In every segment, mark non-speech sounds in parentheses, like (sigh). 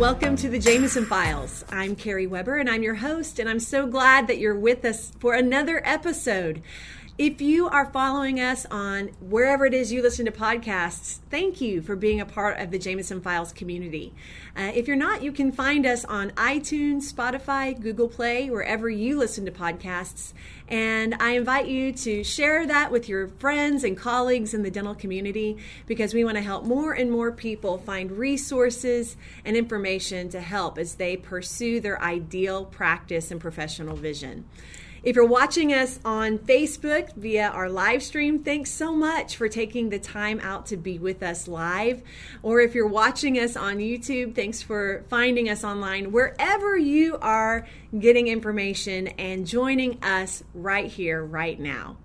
Welcome to the Jameson Files. I'm Carrie Webber and I'm your host, and I'm so glad that you're with us for another episode. If you are following us on wherever it is you listen to podcasts, thank you for being a part of the Jameson Files community. Uh, if you're not, you can find us on iTunes, Spotify, Google Play, wherever you listen to podcasts. And I invite you to share that with your friends and colleagues in the dental community because we want to help more and more people find resources and information to help as they pursue their ideal practice and professional vision. If you're watching us on Facebook via our live stream, thanks so much for taking the time out to be with us live. Or if you're watching us on YouTube, thanks for finding us online wherever you are getting information and joining us right here, right now.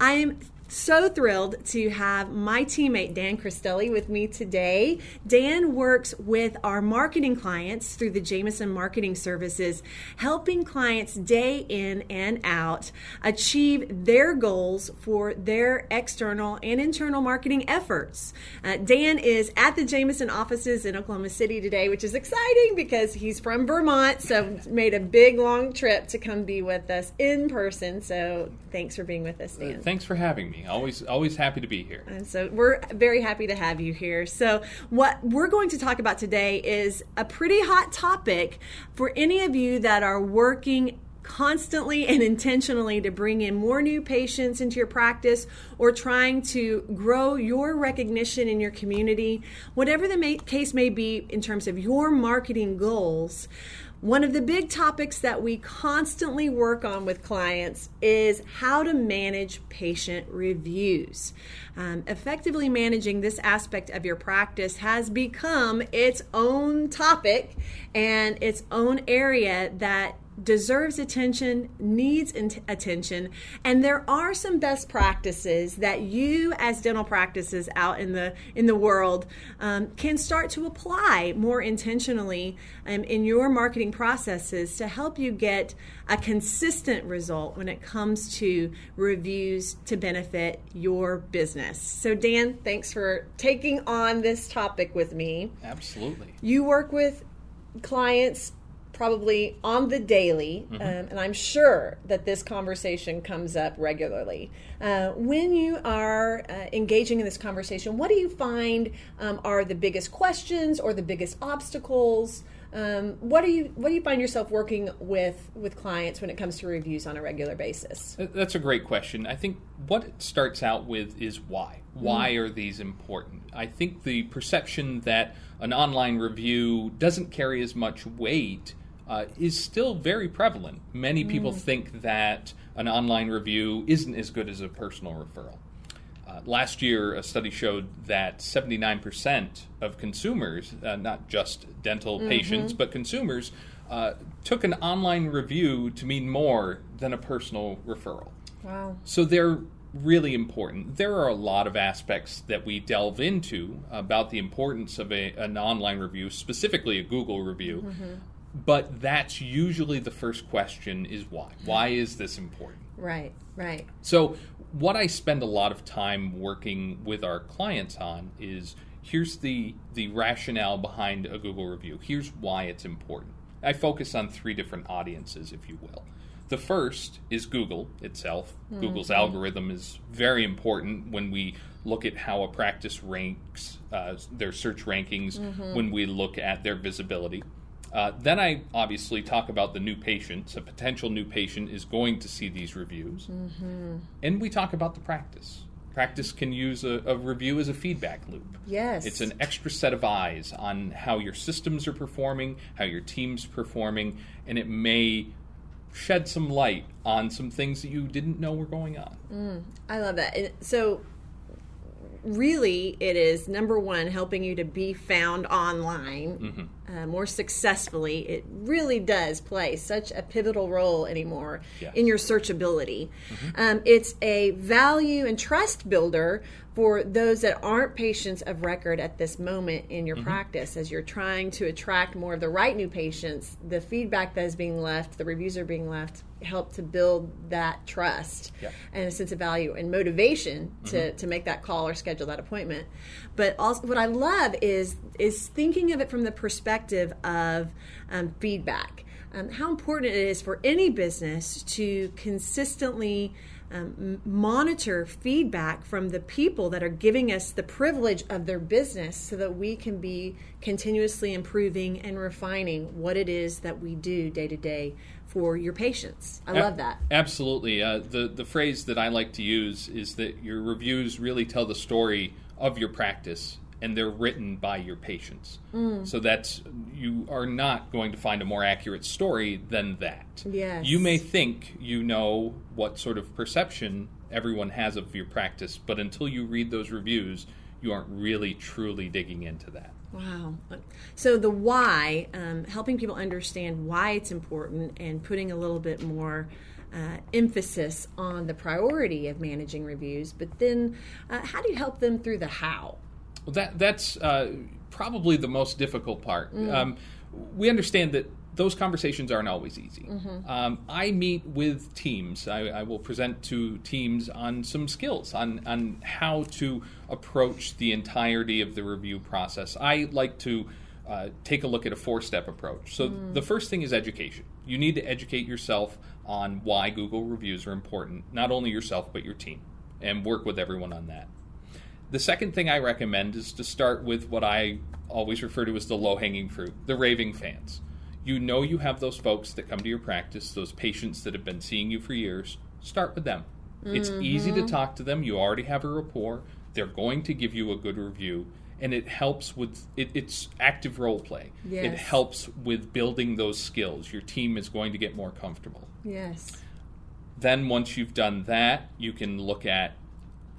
I am so thrilled to have my teammate Dan Cristelli with me today. Dan works with our marketing clients through the Jameson Marketing Services, helping clients day in and out achieve their goals for their external and internal marketing efforts. Uh, Dan is at the Jameson offices in Oklahoma City today, which is exciting because he's from Vermont, so made a big long trip to come be with us in person. So thanks for being with us, Dan. Thanks for having me. Always, always happy to be here. And so we're very happy to have you here. So what we're going to talk about today is a pretty hot topic for any of you that are working constantly and intentionally to bring in more new patients into your practice or trying to grow your recognition in your community, whatever the may, case may be in terms of your marketing goals. One of the big topics that we constantly work on with clients is how to manage patient reviews. Um, effectively managing this aspect of your practice has become its own topic and its own area that deserves attention, needs attention, and there are some best practices that you, as dental practices out in the in the world, um, can start to apply more intentionally um, in your marketing processes to help you get a consistent result when it comes to reviews to benefit your business. So, Dan, thanks for taking on this topic with me. Absolutely. You work with clients probably on the daily, mm-hmm. um, and I'm sure that this conversation comes up regularly. Uh, when you are uh, engaging in this conversation, what do you find um, are the biggest questions or the biggest obstacles? Um, what do you what do you find yourself working with with clients when it comes to reviews on a regular basis? That's a great question. I think what it starts out with is why. Why mm. are these important? I think the perception that an online review doesn't carry as much weight uh, is still very prevalent. Many people mm. think that an online review isn't as good as a personal referral. Uh, last year, a study showed that 79% of consumers, uh, not just dental mm-hmm. patients, but consumers, uh, took an online review to mean more than a personal referral. Wow. So they're really important. There are a lot of aspects that we delve into about the importance of a, an online review, specifically a Google review. Mm-hmm but that's usually the first question is why. Why is this important? Right right. So what i spend a lot of time working with our clients on is here's the the rationale behind a google review. Here's why it's important. I focus on three different audiences if you will. The first is google itself. Mm-hmm. google's algorithm is very important when we look at how a practice ranks uh, their search rankings mm-hmm. when we look at their visibility uh, then I obviously talk about the new patient. A potential new patient is going to see these reviews. Mm-hmm. And we talk about the practice. Practice can use a, a, review as a feedback loop. Yes. It's an extra set of eyes on how your systems are performing, how your team's performing, and it may shed some light on some things that you didn't know were going on. Mm, I love that. So really it is number one helping you to be found online mm-hmm. uh, more successfully it really does play such a pivotal role anymore yes. in your searchability mm-hmm. um, it's a value and trust builder for those that aren't patients of record at this moment in your mm-hmm. practice as you're trying to attract more of the right new patients the feedback that is being left the reviews are being left help to build that trust yeah. and a sense of value and motivation to, mm-hmm. to make that call or schedule that appointment but also what i love is is thinking of it from the perspective perspective of um, feedback. Um, how important it is for any business to consistently um, monitor feedback from the people that are giving us the privilege of their business so that we can be continuously improving and refining what it is that we do day to day for your patients. I love that. Absolutely. Uh, the, the phrase that I like to use is that your reviews really tell the story of your practice and they're written by your patients. Mm. So that's you are not going to find a more accurate story than that. Yes. You may think you know what sort of perception everyone has of your practice, but until you read those reviews, you aren't really truly digging into that. Wow. So the why, um, helping people understand why it's important and putting a little bit more uh, emphasis on the priority of managing reviews, but then uh, how do you help them through the how? That that's uh, probably the most difficult part. Mm. Um, we understand that those conversations aren't always easy. Mm-hmm. Um, I meet with teams. I, I, will present to teams on some skills on on how to approach the entirety of the review process. I like to. Uh, take a look at a four step approach. So, mm. the first thing is education. You need to educate yourself on why Google reviews are important, not only yourself, but your team, and work with everyone on that. The second thing I recommend is to start with what I always refer to as the low hanging fruit the raving fans. You know you have those folks that come to your practice, those patients that have been seeing you for years. Start with them. Mm-hmm. It's easy to mm-hmm. talk to them. You already have a rapport. They're going to give you a good review. And it helps with it, it's active role play. Yes. It helps with building those skills. Your team is going to get more comfortable. Yes. Then once you've done that, you can look at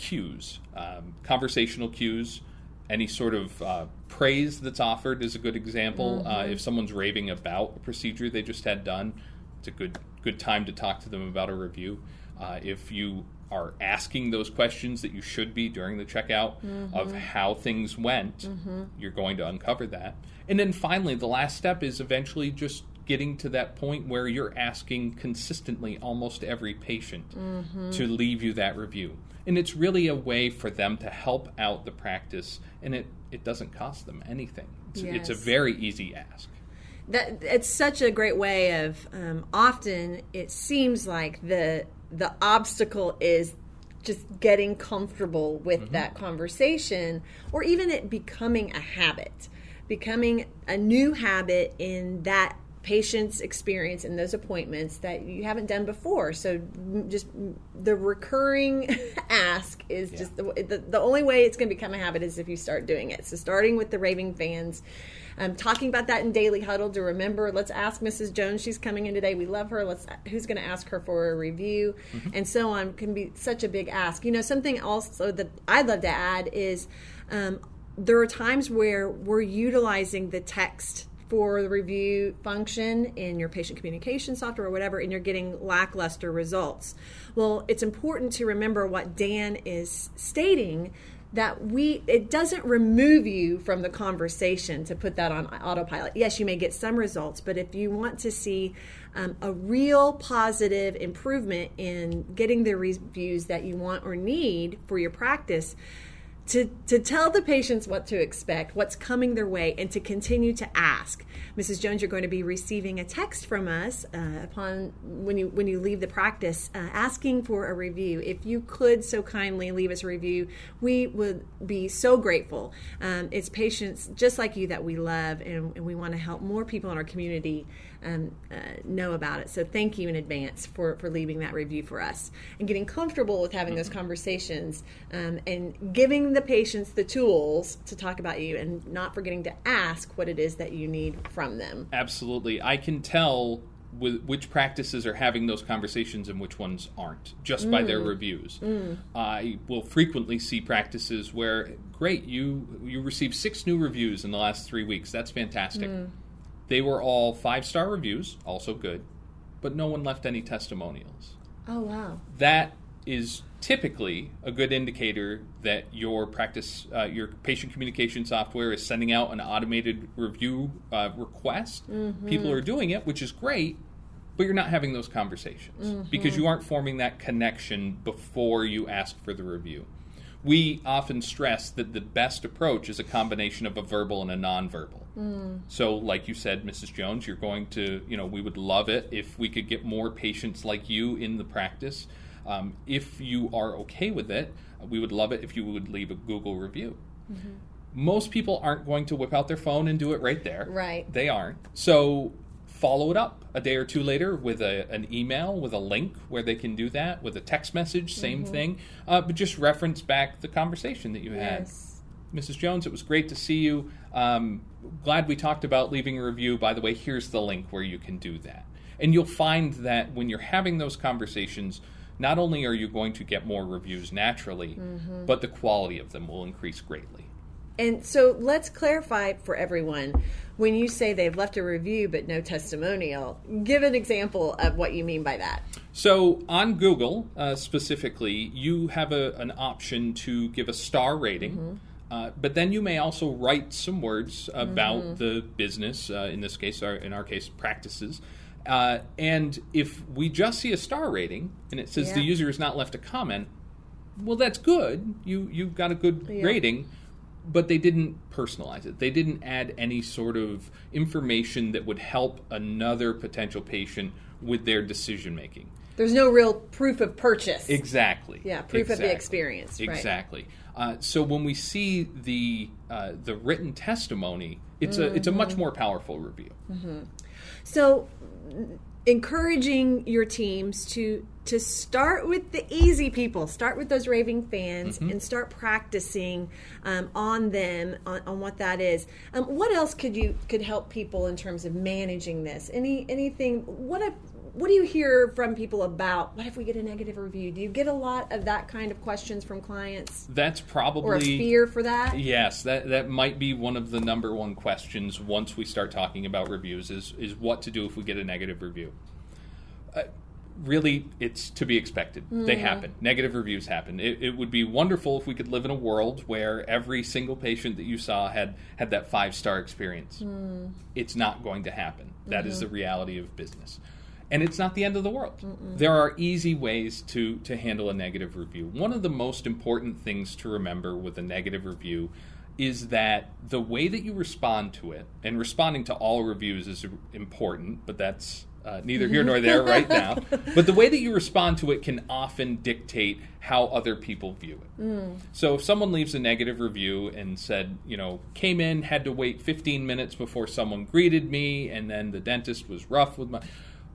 cues, um, conversational cues. Any sort of uh, praise that's offered is a good example. Uh, mm-hmm. Uh, if someone's raving about a procedure they just had done, it's a good good time to talk to them about a review. Uh, if you are asking those questions that you should be during the checkout mm-hmm. of how things went, mm-hmm. you're going to uncover that. And then finally, the last step is eventually just getting to that point where you're asking consistently almost every patient mm-hmm. to leave you that review. And it's really a way for them to help out the practice, and it, it doesn't cost them anything. It's, yes. it's a very easy ask. That it's such a great way of. Um, often it seems like the the obstacle is just getting comfortable with mm-hmm. that conversation, or even it becoming a habit, becoming a new habit in that patient's experience in those appointments that you haven't done before. So just the recurring (laughs) ask is yeah. just the, the, the only way it's going to become a habit is if you start doing it. So starting with the raving fans. Um, talking about that in daily huddle to remember let's ask mrs jones she's coming in today we love her let's who's going to ask her for a review mm-hmm. and so on can be such a big ask you know something also that i'd love to add is um, there are times where we're utilizing the text for the review function in your patient communication software or whatever, and you're getting lackluster results. Well, it's important to remember what Dan is stating that we it doesn't remove you from the conversation to put that on autopilot yes you may get some results but if you want to see um, a real positive improvement in getting the reviews that you want or need for your practice to, to tell the patients what to expect, what's coming their way, and to continue to ask. Mrs. Jones, you're going to be receiving a text from us uh, upon when you when you leave the practice, uh, asking for a review. If you could so kindly leave us a review, we would be so grateful. Um, it's patients just like you that we love, and, and we want to help more people in our community um, uh, know about it. So thank you in advance for, for leaving that review for us and getting comfortable with having those mm-hmm. conversations um, and giving the patients the tools to talk about you and not forgetting to ask what it is that you need from them. Absolutely. I can tell with which practices are having those conversations and which ones aren't just mm. by their mm. reviews. Mm. I will frequently see practices where great you you received six new reviews in the last 3 weeks. That's fantastic. Mm. They were all five star reviews, also good, but no one left any testimonials. Oh, wow. That is typically a good indicator that your practice, uh, your patient communication software is sending out an automated review uh, request. Mm-hmm. People are doing it, which is great, but you're not having those conversations mm-hmm. because you aren't forming that connection before you ask for the review. we often stress that the best approach is a combination of a verbal and a nonverbal. Mm. So, like you said, Mrs. Jones, you're going to, you know, we would love it if we could get more patients like you in the practice. Um, if you are okay with it, we would love it if you would leave a Google review. Mm-hmm. Most people aren't going to whip out their phone and do it right there. Right. They aren't. So, follow it up a day or two later with a, an email with a link where they can do that with a text message same mm-hmm. thing uh, but just reference back the conversation that you had yes. mrs jones it was great to see you um, glad we talked about leaving a review by the way here's the link where you can do that and you'll find that when you're having those conversations not only are you going to get more reviews naturally mm-hmm. but the quality of them will increase greatly and so let's clarify for everyone when you say they've left a review but no testimonial, give an example of what you mean by that. So on Google uh, specifically, you have a, an option to give a star rating. Mm-hmm. Uh, but then you may also write some words about mm-hmm. the business, uh, in this case, our, in our case, practices. Uh, and if we just see a star rating and it says yeah. the user has not left a comment, well, that's good. You you've got a good yeah. rating but they didn't personalize it. They didn't add any sort of information that would help another potential patient with their decision making. There's no real proof of purchase. Exactly. Yeah, proof exactly. of the experience. Exactly. Right. Uh, so when we see the uh, the written testimony, it's mm-hmm. a it's a much more powerful review. Mm-hmm. So encouraging your teams to to start with the easy people. Start with those raving fans mm-hmm. and start practicing um, on them on, on, what that is. Um, what else could you could help people in terms of managing this? Any anything what if what do you hear from people about what if we get a negative review? Do you get a lot of that kind of questions from clients? That's probably or a fear for that? Yes that that might be one of the number one questions once we start talking about reviews is is what to do if we get a negative review. Uh, really it's to be expected. Mm. they happen. Negative reviews happen. It, it, would be wonderful if we could live in a world where every single patient that you saw had had that five star experience. Mm. it's not going to happen. That mm-hmm. is the reality of business and it's not the end of the world. Mm-mm. There are easy ways to to handle a negative review. One of the most important things to remember with a negative review is that the way that you respond to it, and responding to all reviews is important, but that's uh, neither here nor there right (laughs) now. But the way that you respond to it can often dictate how other people view it. Mm. So if someone leaves a negative review and said, you know, came in, had to wait 15 minutes before someone greeted me, and then the dentist was rough with my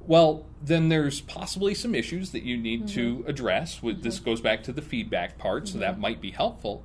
well, then there's possibly some issues that you need mm-hmm. to address. With mm-hmm. this goes back to the feedback part, mm-hmm. so that mm-hmm. might be helpful.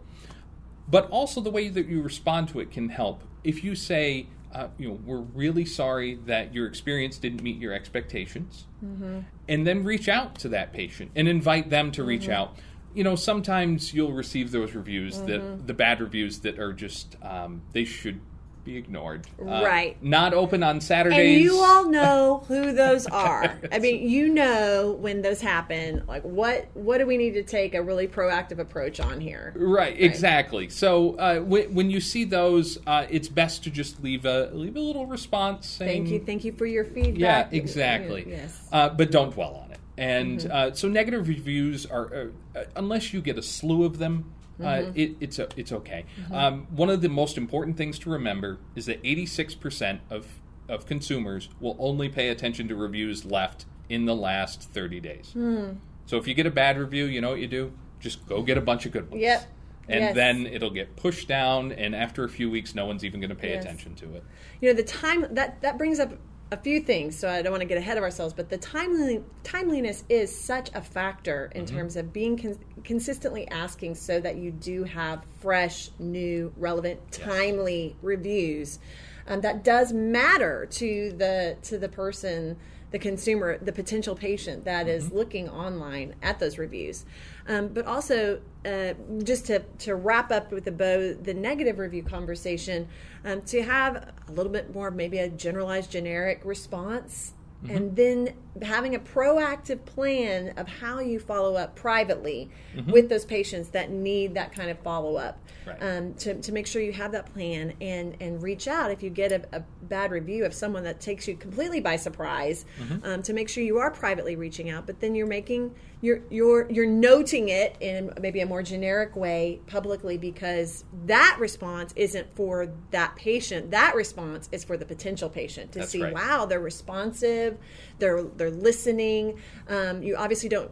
But also the way that you respond to it can help. If you say, uh, you know, we're really sorry that your experience didn't meet your expectations, mm-hmm. and then reach out to that patient and invite them to reach mm-hmm. out. You know, sometimes you'll receive those reviews that the bad reviews that are just um, they should be ignored. Uh, right. Not open on Saturdays. And you all (laughs) know who those (laughs) are. I mean, you know when those happen. Like, what what do we need to take a really proactive approach on here? Right. right? Exactly. So uh, when, when you see those, uh, it's best to just leave a leave a little response. Saying, thank you. Thank you for your feedback. Yeah. Exactly. Yes. Uh, but don't dwell on it. And mm-hmm. Uh, so negative reviews are, uh, unless you get a slew of them, uh, mm-hmm. Uh, it, it's it's okay. Mm-hmm. Um, one of the most important things to remember is that 86% of of consumers will only pay attention to reviews left in the last 30 days. Mm. So if you get a bad review, you know what you do? Just go get a bunch of good ones. Yep. And yes. then it'll get pushed down, and after a few weeks, no one's even going to pay yes. attention to it. You know, the time that that brings up a few things, so I don't want to get ahead of ourselves, but the timely, timeliness is such a factor in mm-hmm. terms of being con- consistently asking so that you do have fresh, new, relevant, timely yes. reviews. Um, that does matter to the to the person the consumer, the potential patient that is mm-hmm. looking online at those reviews. Um, but also, uh, just to, to wrap up with the bow, the negative review conversation, um, to have a little bit more, maybe a generalized, generic response, mm-hmm. and then having a proactive plan of how you follow up privately Mm-hmm. with those patients that need that kind of follow up Right. um, to, to make sure you have that plan and and reach out if you get a, a bad review of someone that takes you completely by surprise Mm-hmm. um, to make sure you are privately reaching out but then you're making you're you're you're noting it in maybe a more generic way publicly because that response isn't for that patient that response is for the potential patient to That's see right. wow they're responsive they're they're listening um, you obviously don't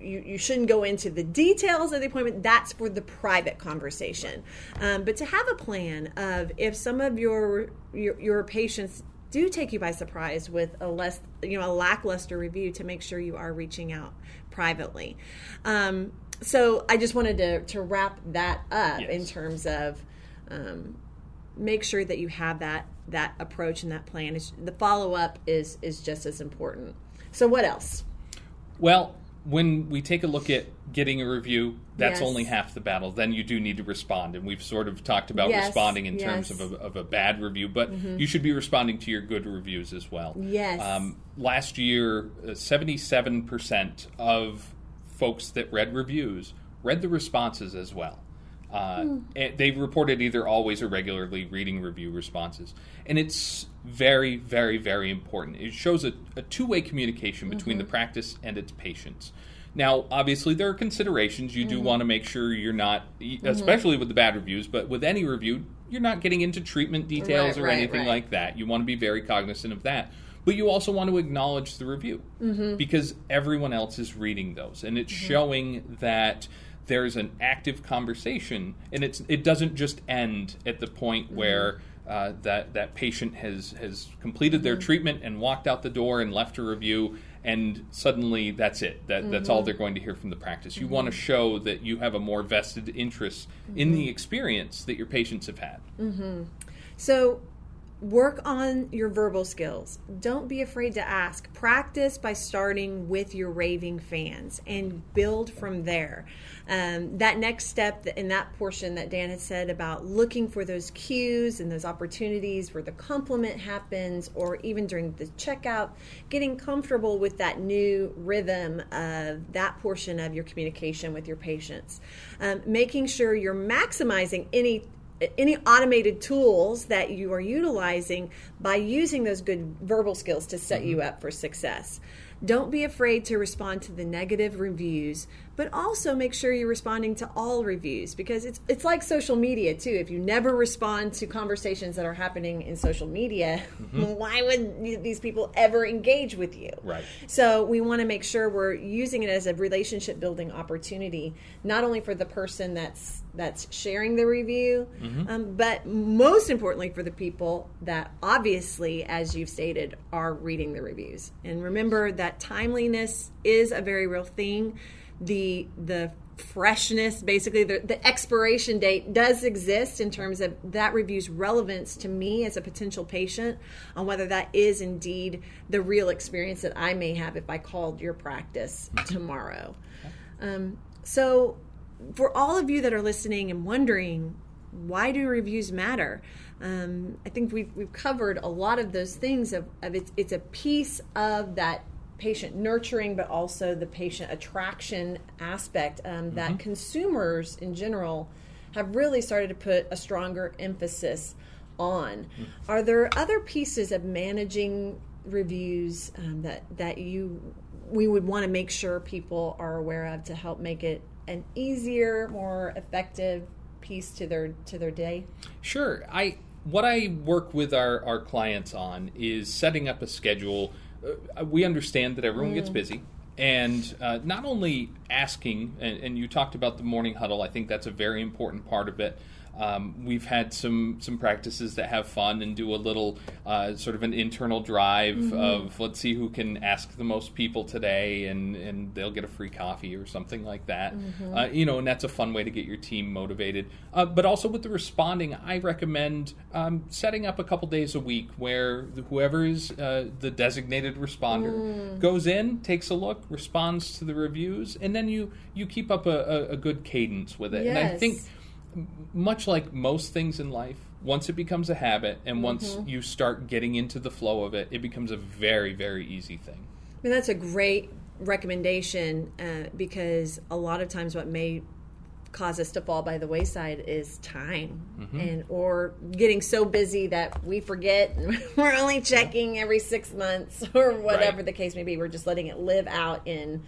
you, you shouldn't go into the details of the appointment. That's for the private conversation. Um, but to have a plan of if some of your, your your patients do take you by surprise with a less you know a lackluster review, to make sure you are reaching out privately. Um, so I just wanted to to wrap that up Yes. in terms of. Um, make sure that you have that that approach and that plan. It's, the follow up is is just as important. So what else? Well, when we take a look at getting a review, that's Yes. only half the battle. Then you do need to respond, and we've sort of talked about Yes, responding in terms yes. Mm-hmm. of a, of a bad review, but you should be responding to your good reviews as well. Yes. Um, last year, uh, seventy-seven percent of folks that read reviews read the responses as well. Uh, and they reported either always or regularly reading review responses. And it's very, very, very important. It shows a, a two way communication between the Mm-hmm. practice and its patients. Now, obviously, there are considerations. You Mm-hmm. do want to make sure you're not, e, especially with the bad reviews, but with any review, you're not getting into treatment details Right, or right, anything right. like that. You want to be very cognizant of that. But you also want to acknowledge the review Mm-hmm. because everyone else is reading those, and it's showing that there's an active conversation, and it's it doesn't just end at the point Mm-hmm. where uh, that that patient has has completed their mm-hmm. treatment and walked out the door and left a review, and suddenly that's it. That that's all mm-hmm. they're going to hear from the practice. You mm-hmm. want to show that you have a more vested interest in the experience that your patients have had. So work on your verbal skills. Don't be afraid to ask. Practice by starting with your raving fans and build from there. Um, that next step in that portion that Dan had said about looking for those cues and those opportunities where the compliment happens, or even during the checkout, getting comfortable with that new rhythm of that portion of your communication with your patients. Um, making sure you're maximizing any any automated tools that you are utilizing by using those good verbal skills to set you mm-hmm. up for success. Don't be afraid to respond to the negative reviews, but also make sure you're responding to all reviews because it's it's like social media too. If you never respond to conversations that are happening in social media, mm-hmm. (laughs) why would these people ever engage with you? Right. So we want to make sure we're using it as a relationship building opportunity, not only for the person that's that's sharing the review, um, but most importantly for the people that obviously, as you've stated, are reading the reviews. And remember that timeliness is a very real thing. The the freshness, basically the, the expiration date does exist in terms of that review's relevance to me as a potential patient on whether that is indeed the real experience that I may have if I called your practice tomorrow. Um, so, for all of you that are listening and wondering, why do reviews matter? Um, I think we've, we've covered a lot of those things. Of, of it's, it's a piece of that patient nurturing, but also the patient attraction aspect um, that consumers in general have really started to put a stronger emphasis on. Are there other pieces of managing reviews um, that that you we would want to make sure people are aware of to help make it an easier, more effective piece to their to their day? Sure. I what I work with our, our clients on is setting up a schedule. Uh, we understand that everyone gets busy, and uh, not only asking. And, and you talked about the morning huddle. I think that's a very important part of it. Um, we've had some some practices that have fun and do a little uh, sort of an internal drive of let's see who can ask the most people today, and and they'll get a free coffee or something like that. Uh, you know, and that's a fun way to get your team motivated. Uh, but also with the responding, I recommend um, setting up a couple days a week where whoever is uh, the designated responder goes in, takes a look, responds to the reviews, and then you you keep up a, a, a good cadence with it. And I think much like most things in life, once it becomes a habit and once Mm-hmm. you start getting into the flow of it, it becomes a very, very easy thing. I mean, that's a great recommendation uh, because a lot of times what may cause us to fall by the wayside is time Mm-hmm. and or getting so busy that we forget (laughs) we're only checking every six months (laughs) or whatever Right. the case may be we're just letting it live out in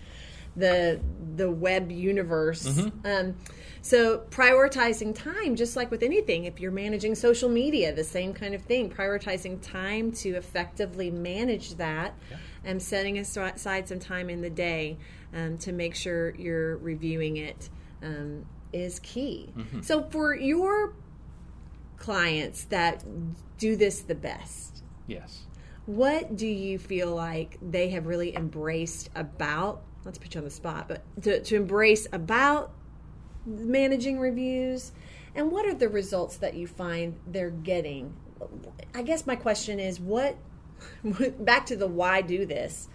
the the web universe Mm-hmm. um, so prioritizing time just like with anything if you're managing social media the same kind of thing prioritizing time to effectively manage that and setting aside some time in the day um, to make sure you're reviewing it um, is key so for your clients that do this the best Yes. what do you feel like they have really embraced about let's put you on the spot but to, to embrace about managing reviews. And what are the results that you find they're getting? I guess my question is what (laughs) back to the why do this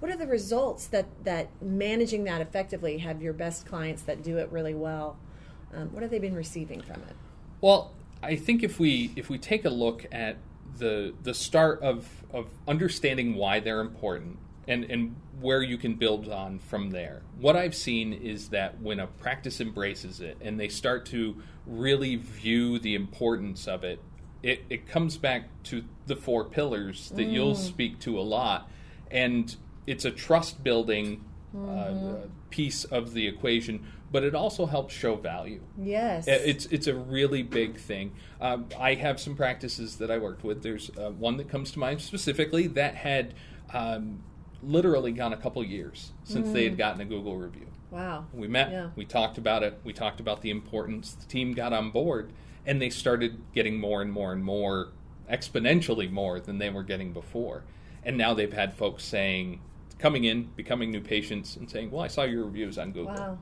what are the results that that managing that effectively have your best clients that do it really well? Um, what have they been receiving from it? Well, I think if we if we take a look at the the start of of understanding why they're important and and where you can build on from there. What I've seen is that when a practice embraces it and they start to really view the importance of it, it, it comes back to the four pillars that you'll speak to a lot. And it's a trust building uh, piece of the equation, but it also helps show value. yes It's it's a really big thing. Um, I have some practices that I worked with. There's uh, one that comes to mind specifically that had um, literally gone a couple years since they had gotten a Google review. wow We met, Mm. Yeah. we talked about it, we talked about the importance. The team got on board, and they started getting more and more and more, exponentially more than they were getting before. And now they've had folks saying, coming in, becoming new patients, and saying, "Well, I saw your reviews on Google." wow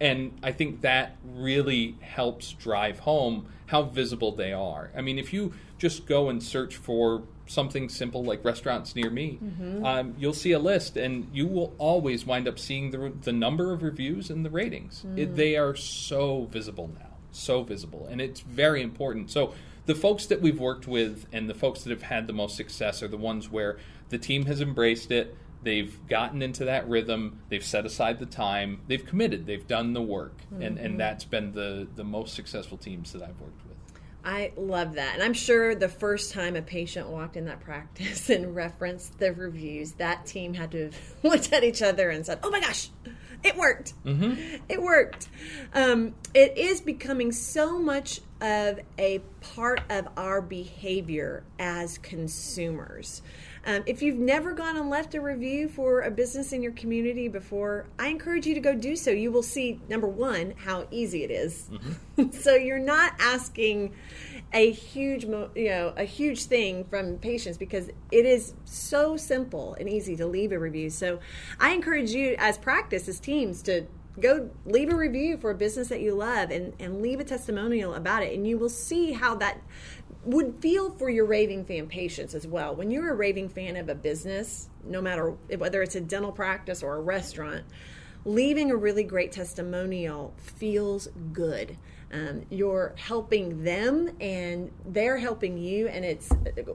And I think that really helps drive home how visible they are. I mean, if you just go and search for something simple like restaurants near me, um, you'll see a list, and you will always wind up seeing the, the number of reviews and the ratings. It, they are so visible now, so visible, and it's very important. So the folks that we've worked with and the folks that have had the most success are the ones where the team has embraced it. They've gotten into that rhythm. They've set aside the time. They've committed. They've done the work, and and that's been the the most successful teams that I've worked with. I love that. And I'm sure the first time a patient walked in that practice (laughs) and referenced the reviews, that team had to have (laughs) looked at each other and said, oh my gosh, it worked. It worked. Um, it is becoming so much of a part of our behavior as consumers. Um, if you've never gone and left a review for a business in your community before, I encourage you to go do so. You will see, number one, how easy it is. (laughs) so you're not asking a huge, you know, a huge thing from patients because it is so simple and easy to leave a review. So I encourage you, as practice, as teams, to go leave a review for a business that you love and, and leave a testimonial about it. And you will see how that would feel for your raving fan patients as well. When you're a raving fan of a business no matter whether it's a dental practice or a restaurant leaving a really great testimonial feels good um, you're helping them and they're helping you and it's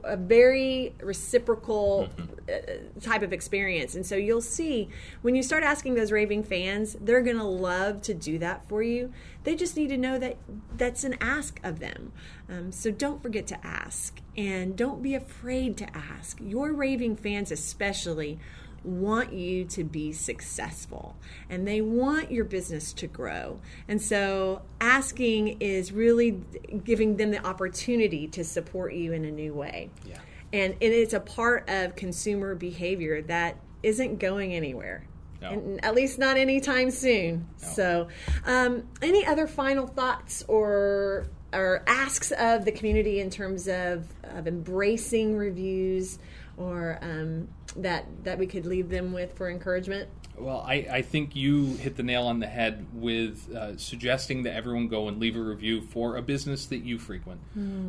a very reciprocal uh, type of experience. And so you'll see when you start asking those raving fans they're going to love to do that for you. They just need to know that that's an ask of them. Um, so don't forget to ask and don't be afraid to ask. Your raving fans especially want you to be successful and they want your business to grow. And so asking is really giving them the opportunity to support you in a new way. Yeah. And it is a part of consumer behavior that isn't going anywhere. No. And at least not anytime soon. So, um, any other final thoughts or or asks of the community in terms of, of embracing reviews or um, that that we could leave them with for encouragement? Well, I, I think you hit the nail on the head with uh, suggesting that everyone go and leave a review for a business that you frequent.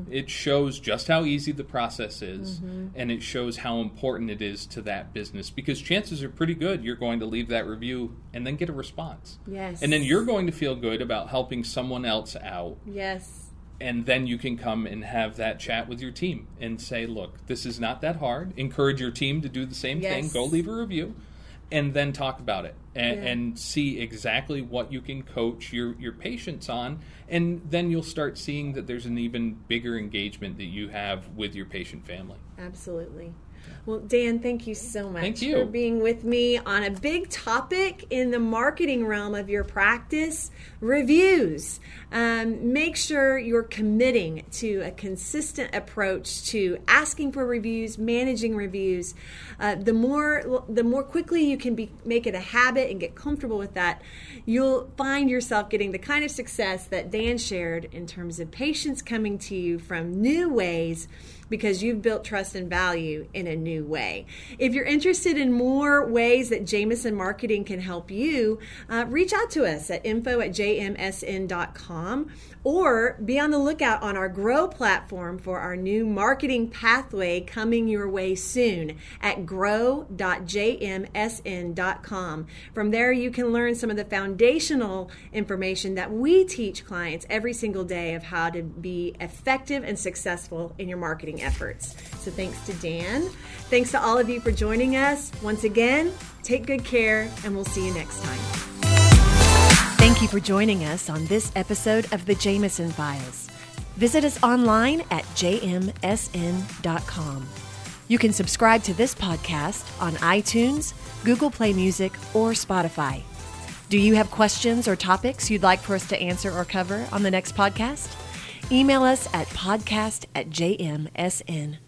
It shows just how easy the process is, and it shows how important it is to that business because chances are pretty good you're going to leave that review and then get a response. Yes. And then you're going to feel good about helping someone else out Yes. And then you can come and have that chat with your team and say, look, this is not that hard. Encourage your team to do the same thing. Go leave a review. and then talk about it and, Yeah. and see exactly what you can coach your, your patients on. And then you'll start seeing that there's an even bigger engagement that you have with your patient family. Absolutely. Well, Dan, thank you so much Thank you. for being with me on a big topic in the marketing realm of your practice reviews. Um, make sure you're committing to a consistent approach to asking for reviews, managing reviews. Uh, the more the more quickly you can be make it a habit and get comfortable with that, you'll find yourself getting the kind of success that Dan shared in terms of patients coming to you from new ways because you've built trust and value in a new way. If you're interested in more ways that Jameson Marketing can help you, uh, reach out to us at info at jmsn.com or be on the lookout on our Grow platform for our new marketing pathway coming your way soon at grow.jmsn.com. From there, you can learn some of the foundational information that we teach clients every single day of how to be effective and successful in your marketing efforts. So, thanks to Dan. Thanks to all of you for joining us. Once again, take good care, and we'll see you next time. Thank you for joining us on this episode of the Jameson Files. Visit us online at jmsn.com. You can subscribe to this podcast on iTunes, Google Play Music, or Spotify. Do you have questions or topics you'd like for us to answer or cover on the next podcast? Email us at podcast at jmsn.com.